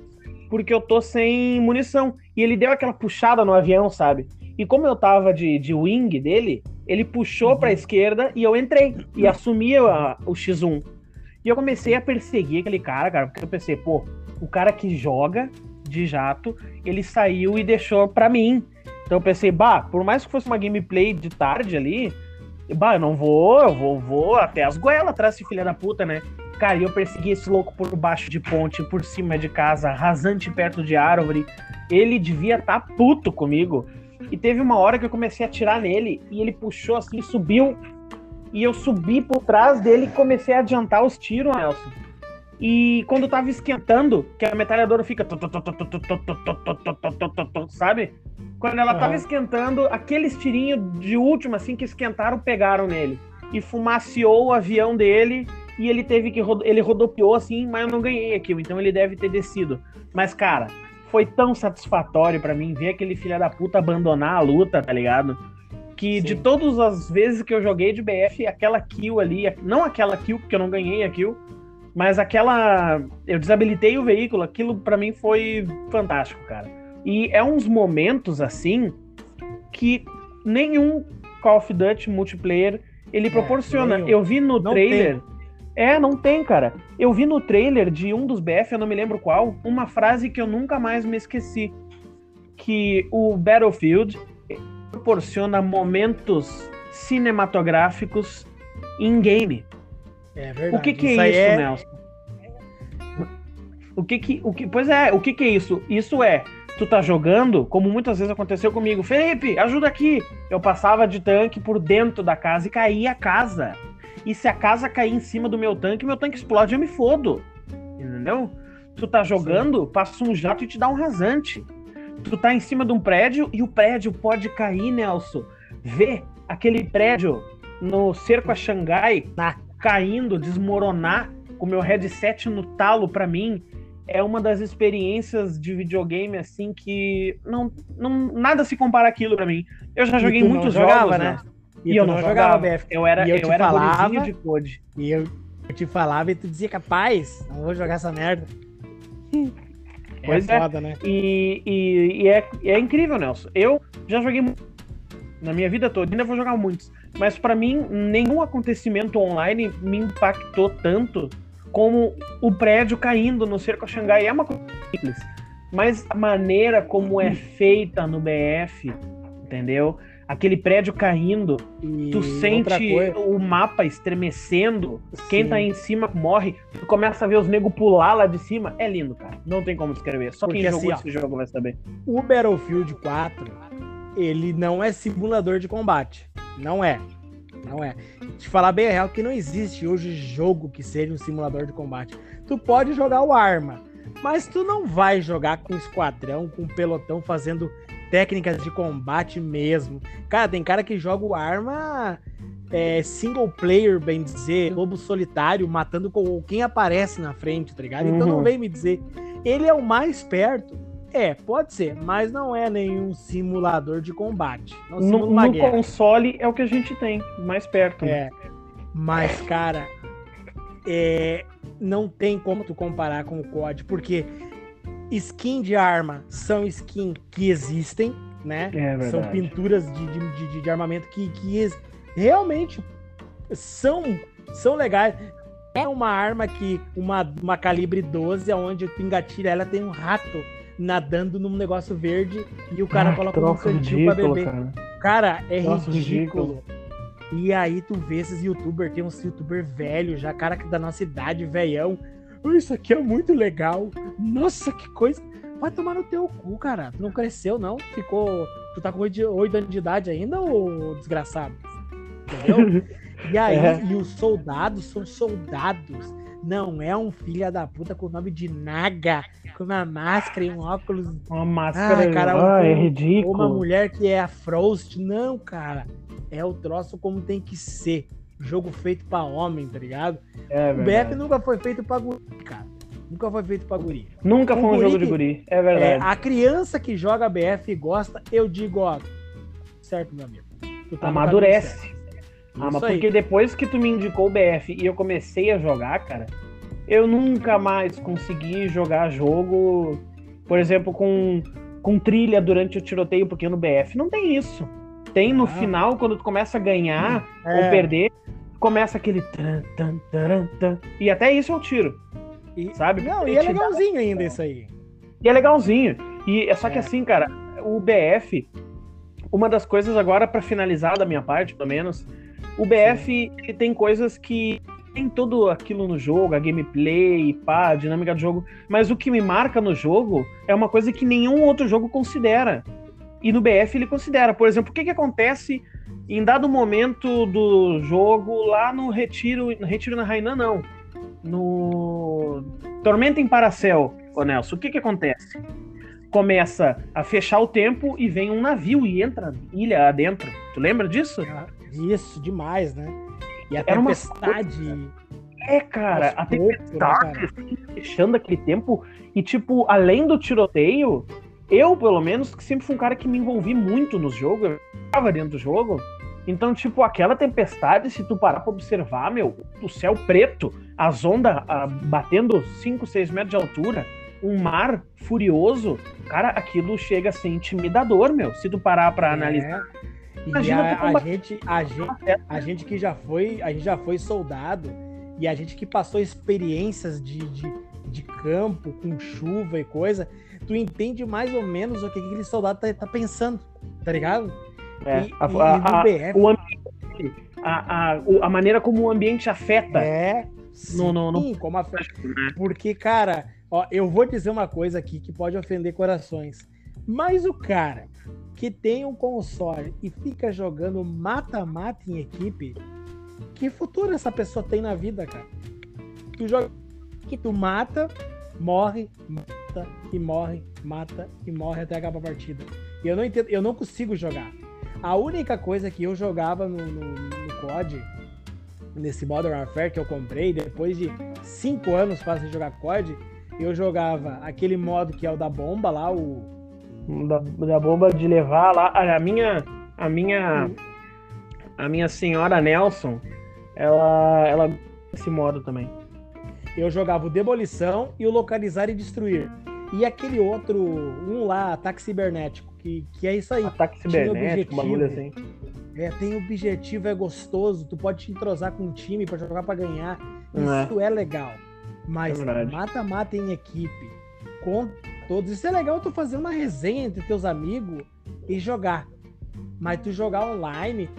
porque eu tô sem munição". E ele deu aquela puxada no avião, sabe? E como eu tava de, de wing dele, ele puxou uhum. para a esquerda e eu entrei e assumi a, o X1. E eu comecei a perseguir aquele cara, cara, porque eu pensei, pô, o cara que joga de jato, ele saiu e deixou para mim. Então eu pensei, bah, por mais que fosse uma gameplay de tarde ali, bah, eu não vou, eu vou, vou até as goelas atrás desse filho da puta, né? Cara, e eu persegui esse louco por baixo de ponte, por cima de casa, rasante perto de árvore. Ele devia estar tá puto comigo. E teve uma hora que eu comecei a atirar nele e ele puxou assim, subiu. E eu subi por trás dele e comecei a adiantar os tiros, Nelson. E quando tava esquentando, que a metralhadora fica. Sabe? Quando ela tava esquentando, aqueles tirinhos de última, assim, que esquentaram, pegaram nele. E fumaciou o avião dele. E ele teve que. Ele rodopiou assim, mas eu não ganhei aquilo. Então ele deve ter descido. Mas, cara, foi tão satisfatório para mim ver aquele filho da puta abandonar a luta, tá ligado? Que Sim. de todas as vezes que eu joguei de BF, aquela kill ali, não aquela kill, porque eu não ganhei a kill, mas aquela. Eu desabilitei o veículo, aquilo para mim foi fantástico, cara. E é uns momentos assim que nenhum Call of Duty multiplayer ele é, proporciona. Eu vi no trailer. Tem. É, não tem, cara. Eu vi no trailer de um dos BF, eu não me lembro qual, uma frase que eu nunca mais me esqueci. Que o Battlefield proporciona momentos cinematográficos em game. É verdade. O que, que é isso, é... Nelson? O que que, o que, pois é, o que que é isso? Isso é, tu tá jogando, como muitas vezes aconteceu comigo, Felipe, ajuda aqui. Eu passava de tanque por dentro da casa e caía a casa. E se a casa cair em cima do meu tanque, meu tanque explode, eu me fodo. Entendeu? Tu tá jogando, passa um jato e te dá um rasante. Tu tá em cima de um prédio e o prédio pode cair, Nelson. Vê aquele prédio no cerco a Xangai, na caindo, desmoronar com meu headset no talo para mim é uma das experiências de videogame assim que não, não nada se compara aquilo para mim. Eu já joguei muitos jogos, né? E, e eu não jogava, BF. Eu era eu, eu era falava, de code. E eu, eu, te falava e tu dizia capaz, não vou jogar essa merda. É pois é, foda, né? E, e, e é, é incrível, Nelson. Eu já joguei na minha vida toda, ainda vou jogar muitos. Mas para mim, nenhum acontecimento online me impactou tanto como o prédio caindo no cerco a Xangai. É uma coisa simples. Mas a maneira como é feita no BF, entendeu? Aquele prédio caindo, e tu sente o mapa estremecendo, Sim. quem tá em cima morre, tu começa a ver os negros pular lá de cima. É lindo, cara. Não tem como descrever. Só Porque, quem jogou assim, esse jogo vai saber. O Battlefield 4, ele não é simulador de combate. Não é. Não é. Te falar bem é real que não existe hoje jogo que seja um simulador de combate. Tu pode jogar o arma, mas tu não vai jogar com esquadrão, com pelotão fazendo técnicas de combate mesmo. Cara, tem cara que joga o arma é, single player, bem dizer, lobo solitário, matando com quem aparece na frente, tá ligado? Então não uhum. vem me dizer. Ele é o mais perto é, pode ser, mas não é nenhum simulador de combate. No, no console é o que a gente tem, mais perto. Né? É, mas, cara, é, não tem como tu comparar com o COD, porque skin de arma são skin que existem, né? É são pinturas de, de, de, de armamento que, que realmente são, são legais. É uma arma que, uma, uma calibre 12, onde tu engatilha ela tem um rato nadando num negócio verde e o cara ah, coloca um cantinho pra beber. Cara, cara é ridículo. ridículo. E aí tu vê esses youtubers, tem uns youtuber velho já, cara da nossa idade, velhão. Isso aqui é muito legal. Nossa, que coisa. Vai tomar no teu cu, cara. Tu não cresceu, não? Ficou. Tu tá com 8 anos de idade ainda, ô desgraçado? Entendeu? E aí, é. e os soldados são soldados não é um filho da puta com o nome de Naga, com uma máscara e um óculos. Uma máscara, Ah, cara, ah, um- é Ou ridículo. uma mulher que é a Frost. Não, cara. É o troço como tem que ser. Jogo feito pra homem, tá ligado? É o. BF nunca foi feito pra guri, cara. Nunca foi feito pra guri. Nunca um foi um guri jogo de que- guri. É É, verdade. a criança que joga BF e gosta, eu digo, ó. Certo, meu amigo. Tu tá Amadurece. Ah, mas porque depois que tu me indicou o BF e eu comecei a jogar, cara, eu nunca mais consegui jogar jogo, por exemplo, com, com trilha durante o tiroteio, porque no BF não tem isso. Tem no Ah. final, quando tu começa a ganhar É, ou perder, começa aquele tan, tan, taran, tan, e até isso é um tiro, e- sabe? Não, e é te dá- legalzinho ainda isso aí. E é legalzinho. E é só que É. assim, cara, o BF, uma das coisas agora pra finalizar da minha parte, pelo menos, o BF ele tem coisas que tem tudo aquilo no jogo, a gameplay, pá, a dinâmica do jogo, mas o que me marca no jogo é uma coisa que nenhum outro jogo considera. E no BF ele considera, por exemplo, o que que acontece em dado momento do jogo lá no Retiro, no Retiro na Rainan não. No Tormenta em Paracel, ô Nelson, o que que acontece? Começa a fechar o tempo e vem um navio e entra ilha adentro. Tu lembra disso? Isso, demais, né? E a Era uma tempestade. É, cara, aos a né, tempestade cara? assim, fechando aquele tempo e tipo, além do tiroteio, eu pelo menos que sempre fui um cara que me envolvi muito nos jogos, eu estava dentro do jogo. Então, tipo, aquela tempestade, se tu parar pra observar, meu, o céu preto, as ondas ah, batendo 5, 6 metros de altura, um mar furioso, cara, aquilo chega a ser intimidador, meu, se tu parar pra analisar. É. E Imagina a, a gente, a gente, a gente que já foi, a gente já foi soldado e a gente que passou experiências de, de, de campo com chuva e coisa, tu entende mais ou menos o que aquele soldado tá, tá pensando, tá ligado? É, E- a, e- a- no a- BF o ambiente, a, a, a maneira como o ambiente afeta. É, No- no- no- sim, como a... Porque, cara, ó, eu vou dizer uma coisa aqui que pode ofender corações. Mas o cara que tem um console e fica jogando mata-mata em equipe, que futuro essa pessoa tem na vida, cara? Tu joga que tu mata, morre, mata e morre, mata e morre até acabar a partida. E eu não entendo, eu não consigo jogar. A única coisa que eu jogava no, no, no COD, nesse Modern Warfare que eu comprei, depois de cinco anos quase de jogar COD, eu jogava aquele modo que é o da bomba lá, o. Da, da bomba de levar lá. A minha. A minha. A minha senhora Nelson, ela. Ela. Esse modo também. Eu jogava o Demolição e o Localizar e Destruir. E aquele outro, um lá, Ataque Cibernético, que, que é isso aí. Ataque cibernético, objetivo. bagulho assim. É, tem objetivo, é gostoso, tu pode te entrosar com um time pra jogar pra ganhar. É. Isso é, legal. Mas É mata-mata em equipe, com todos. Isso é legal tu fazer uma resenha entre teus amigos e jogar. Mas tu jogar online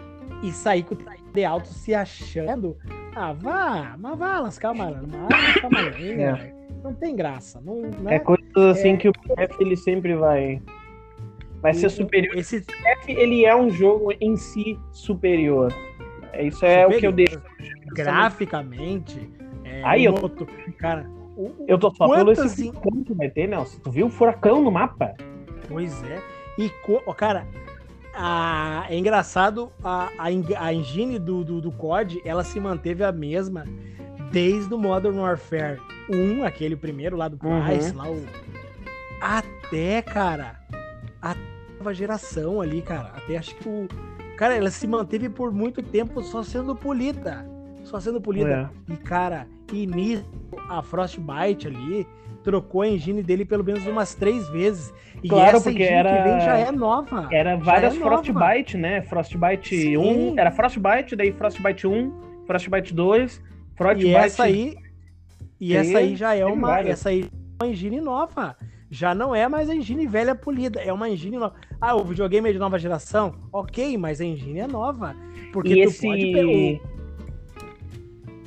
e sair com o de alto se achando. Ah, vá, mas vá lascar uma, lascar É. Não tem graça. Não, né? É coisas assim É. que o PF ele sempre vai. Vai ser O- superior. Esse O PF ele é um jogo em si superior. É, Isso é o que eu superior, deixo. Graficamente. É, Aí eu- moto- Cara, o- Eu tô só pelo esse que vai ter, Nelson. Tu viu o furacão no mapa? Pois é. E, cara, a- é engraçado, a, a, a engine do, do, do COD, ela se manteve a mesma desde o Modern Warfare 1, aquele primeiro lá do Uhum. Price, lá o... Até, cara, a nova geração ali, cara. Até acho que o... Cara, ela se manteve por muito tempo só sendo polida. Só sendo polida. É. E, cara, nisso, a Frostbite ali trocou a engine dele pelo menos umas três vezes. E Claro, essa porque era- que vem já é nova. Era várias é nova. Frostbite, né? Frostbite Sim. 1, era Frostbite, daí Frostbite 1, Frostbite 2, Frostbite E essa aí. E essa aí já é uma. várias. Essa aí é uma engine nova. Já não é mais a engine velha polida. É uma engine nova. Ah, o videogame é de nova geração? Ok, mas a engine é nova. Porque e tu esse pode pegar.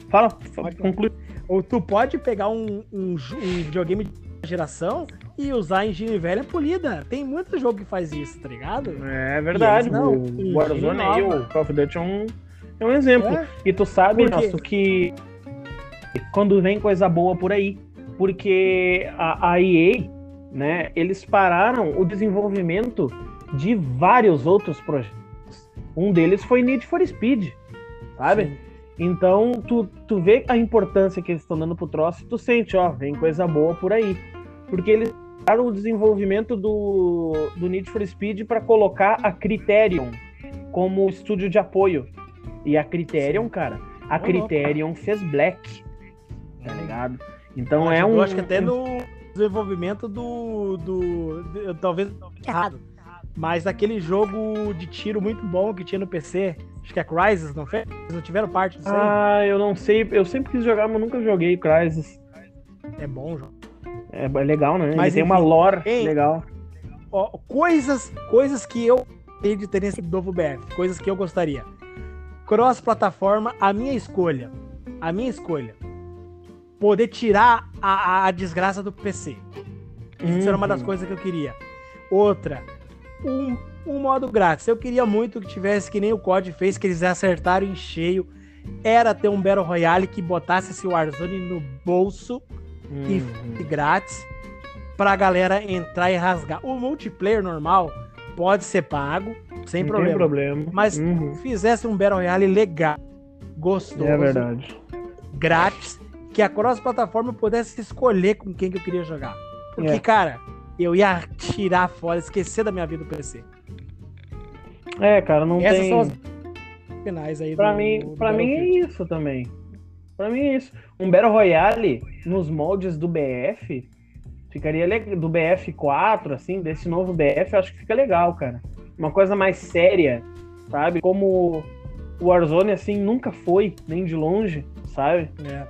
Fala, Pode conclui. Ou tu pode pegar um, um, um videogame de geração e usar a engine velha polida. Tem muito jogo que faz isso, tá ligado? É verdade, E eles não, o Warzone aí, nova. o Call of Duty é um, é um exemplo. É, E tu sabe? Nelson, que quando vem coisa boa por aí. Porque a, a EA, né, eles pararam o desenvolvimento de vários outros projetos. Um deles foi Need for Speed, sabe? Sim. Então, tu, tu vê a importância que eles estão dando pro troço e tu sente, ó, vem coisa boa por aí. Porque eles pararam o desenvolvimento do, do Need for Speed para colocar a Criterion como estúdio de apoio. E a Criterion, Sim. cara, a Criterion fez Black, tá ligado? Então é um. Eu acho que até no desenvolvimento do. do, do talvez errado. Mas daquele jogo de tiro muito bom que tinha no PC, acho que é Crysis, não fez? Não tiveram parte disso Ah, eu não sei. Eu sempre quis jogar, mas nunca joguei Crysis. É bom o jogo. É legal, né? Mas enfim, tem uma lore hein, legal. Ó, coisas, coisas que eu tenho de ter nesse novo BF, coisas que eu gostaria. Cross-plataforma, a minha escolha. A minha escolha poder tirar a, a desgraça do PC. Isso uhum. era uma das uhum. coisas que eu queria. Outra, um, um modo grátis. Eu queria muito que tivesse, que nem o COD fez, que eles acertaram em cheio. Era ter um Battle Royale que botasse esse Warzone no bolso uhum. e grátis pra galera entrar e rasgar. O multiplayer normal pode ser pago, sem Não problema. problema. Mas uhum. fizesse um Battle Royale legal, gostoso. É verdade. Grátis que a cross-plataforma pudesse escolher com quem que eu queria jogar. Porque, é. cara, eu ia tirar fora, esquecer da minha vida do PC. É, cara, não Essas tem... são as finais aí pra do, mim, do Pra mim é isso também. Pra mim é isso. Um Battle Royale nos moldes do BF ficaria legal. Do BF4, assim, desse novo BF, eu acho que fica legal, cara. Uma coisa mais séria, sabe? Como o Warzone, assim, nunca foi, nem de longe, sabe? É.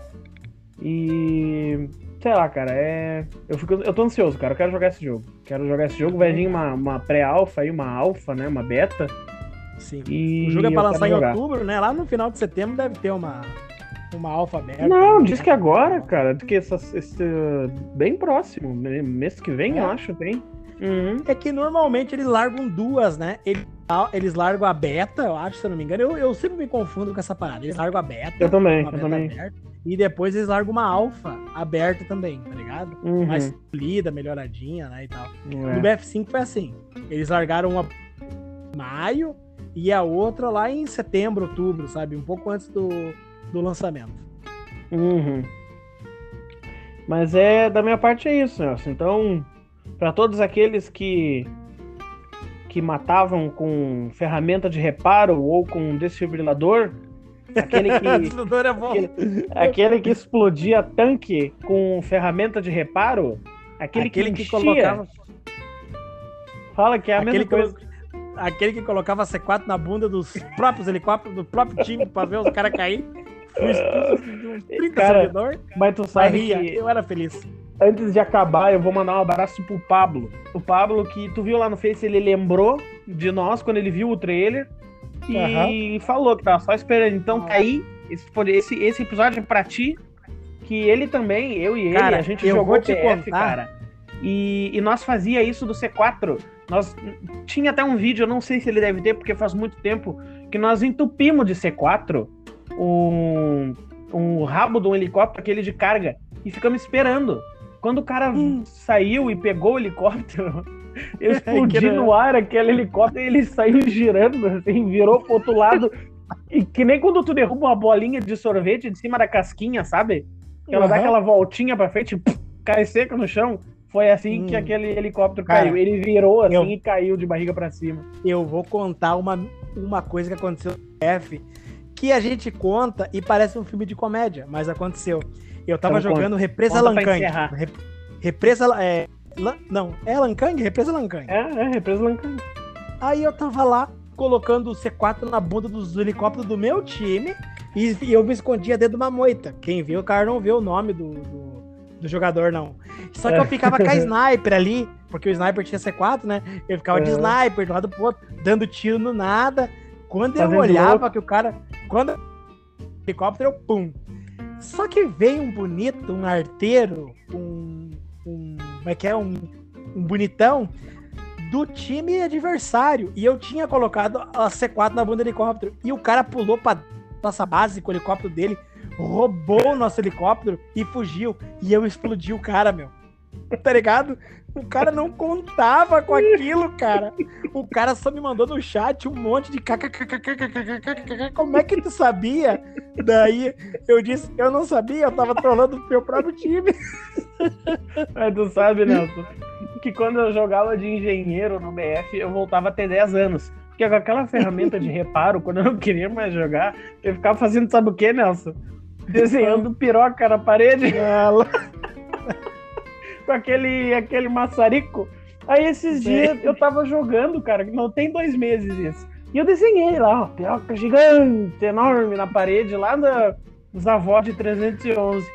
E. Sei lá, cara, é. Eu, fico... eu tô ansioso, cara. Eu quero jogar esse jogo. Quero jogar esse jogo. Vai vir uma, uma pré-alfa aí, uma alfa, né? Uma beta. Sim. E o jogo é pra lançar em outubro, né? Lá no final de setembro deve ter uma, uma alfa aberta. Não, diz que agora, cara. Que essa, esse, bem próximo. Mês que vem, é. eu acho, tem. Uhum. É que normalmente eles largam duas, né? Eles, eles largam a beta, eu acho, se eu não me engano. Eu, eu sempre me confundo com essa parada. Eles largam a beta. Eu também, eu também. Aberta, e depois eles largam uma alfa aberta também, tá ligado? Uhum. Mais polida, melhoradinha, né? E tal. É. No BF5 foi assim. Eles largaram uma maio e a outra lá em setembro, outubro, sabe? Um pouco antes do, do lançamento. Uhum. Mas é, da minha parte é isso, Nelson. Então, para todos aqueles que que matavam com ferramenta de reparo ou com desfibrilador, aquele que é aquele, aquele, que explodia tanque com ferramenta de reparo, aquele, aquele que, que colocava Fala que é a aquele mesma coisa. Aquele que colocava C4 na bunda dos próprios helicópteros, do próprio time, pra ver os caras cair. Fui 30 cara, servidor. Mas tu sabe que... Eu era feliz antes de acabar, eu vou mandar um abraço pro Pablo. O Pablo, que tu viu lá no Face, ele lembrou de nós quando ele viu o trailer e uhum. falou que tava só esperando. Então tá aí, esse, esse, esse episódio é pra ti, que ele também, eu e ele, cara, a gente jogou te TF, contar. cara. E, e nós fazia isso do C4. Nós tinha até um vídeo, eu não sei se ele deve ter, porque faz muito tempo, que nós entupimos de C4 um, um rabo de um helicóptero, aquele de carga, e ficamos esperando. Quando o cara hum. saiu e pegou o helicóptero, eu explodi no ar aquele helicóptero e ele saiu girando, assim, virou pro outro lado. E que nem quando tu derruba uma bolinha de sorvete de cima da casquinha, sabe? Que ela uhum. dá aquela voltinha pra frente e cai seca no chão. Foi assim hum. que aquele helicóptero Cara, caiu. Ele virou assim eu, e caiu de barriga para cima. Eu vou contar uma, uma coisa que aconteceu no F que a gente conta e parece um filme de comédia, mas aconteceu. Eu tava então, jogando conta. Represa Lankang. Represa. É, não, é Lankang? Represa Lankang. É, é, Represa Lankang. Aí eu tava lá colocando o C4 na bunda dos helicópteros do meu time e, e eu me escondia dentro de uma moita. Quem viu, o cara não vê o nome do, do, do jogador, não. Só que é. eu ficava com a sniper ali, porque o sniper tinha C4, né? Eu ficava é. de sniper do lado pro outro, dando tiro no nada. Quando Fazendo eu olhava louco. que o cara. Quando o helicóptero, eu pum, só que veio um bonito, um arteiro, um. um como é que é? Um, um bonitão do time adversário. E eu tinha colocado a C4 na bunda do helicóptero. E o cara pulou pra nossa base com o helicóptero dele, roubou o nosso helicóptero e fugiu. E eu explodi o cara, meu. Tá ligado? O cara não contava com aquilo, cara. O cara só me mandou no chat um monte de kkkkkkkkkk. Como é que tu sabia? Daí eu disse, eu não sabia, eu tava trolando o meu próprio time. Mas tu sabe, Nelson, que quando eu jogava de engenheiro no BF, eu voltava a ter 10 anos. Porque com aquela ferramenta de reparo, quando eu não queria mais jogar, eu ficava fazendo, sabe o que, Nelson? Desenhando piroca na parede. Com aquele, aquele maçarico. Aí esses dias eu tava jogando, cara, não tem dois meses isso. E eu desenhei lá, ó, piroca gigante, enorme na parede, lá da, dos avós de 311.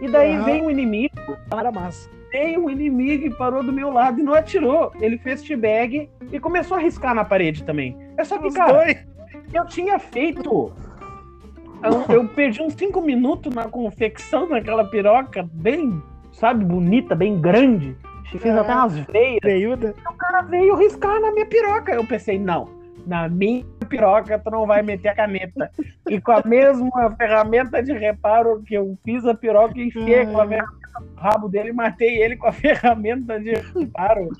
E daí uhum. vem um inimigo. Para massa. Veio um inimigo e parou do meu lado e não atirou. Ele fez t-bag e começou a riscar na parede também. É só que, cara, eu tinha feito. Eu, eu perdi uns 5 minutos na confecção daquela piroca bem sabe, bonita, bem grande. Fez é, até umas veias. Veiuda. O cara veio riscar na minha piroca. Eu pensei, não, na minha piroca tu não vai meter a caneta. E com a mesma ferramenta de reparo que eu fiz a piroca, enfiei com a ferramenta no rabo dele, matei ele com a ferramenta de reparo.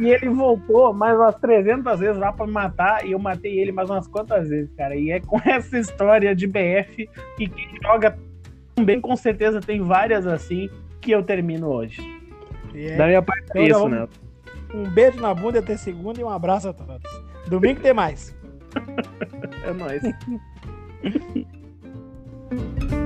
E ele voltou mais umas 300 vezes lá pra me matar, e eu matei ele mais umas quantas vezes, cara. E é com essa história de BF que quem joga também com certeza tem várias assim que eu termino hoje. Yeah. É da minha parte então é isso, né? Um beijo na bunda até segunda e um abraço a todos. Domingo tem mais. é nóis.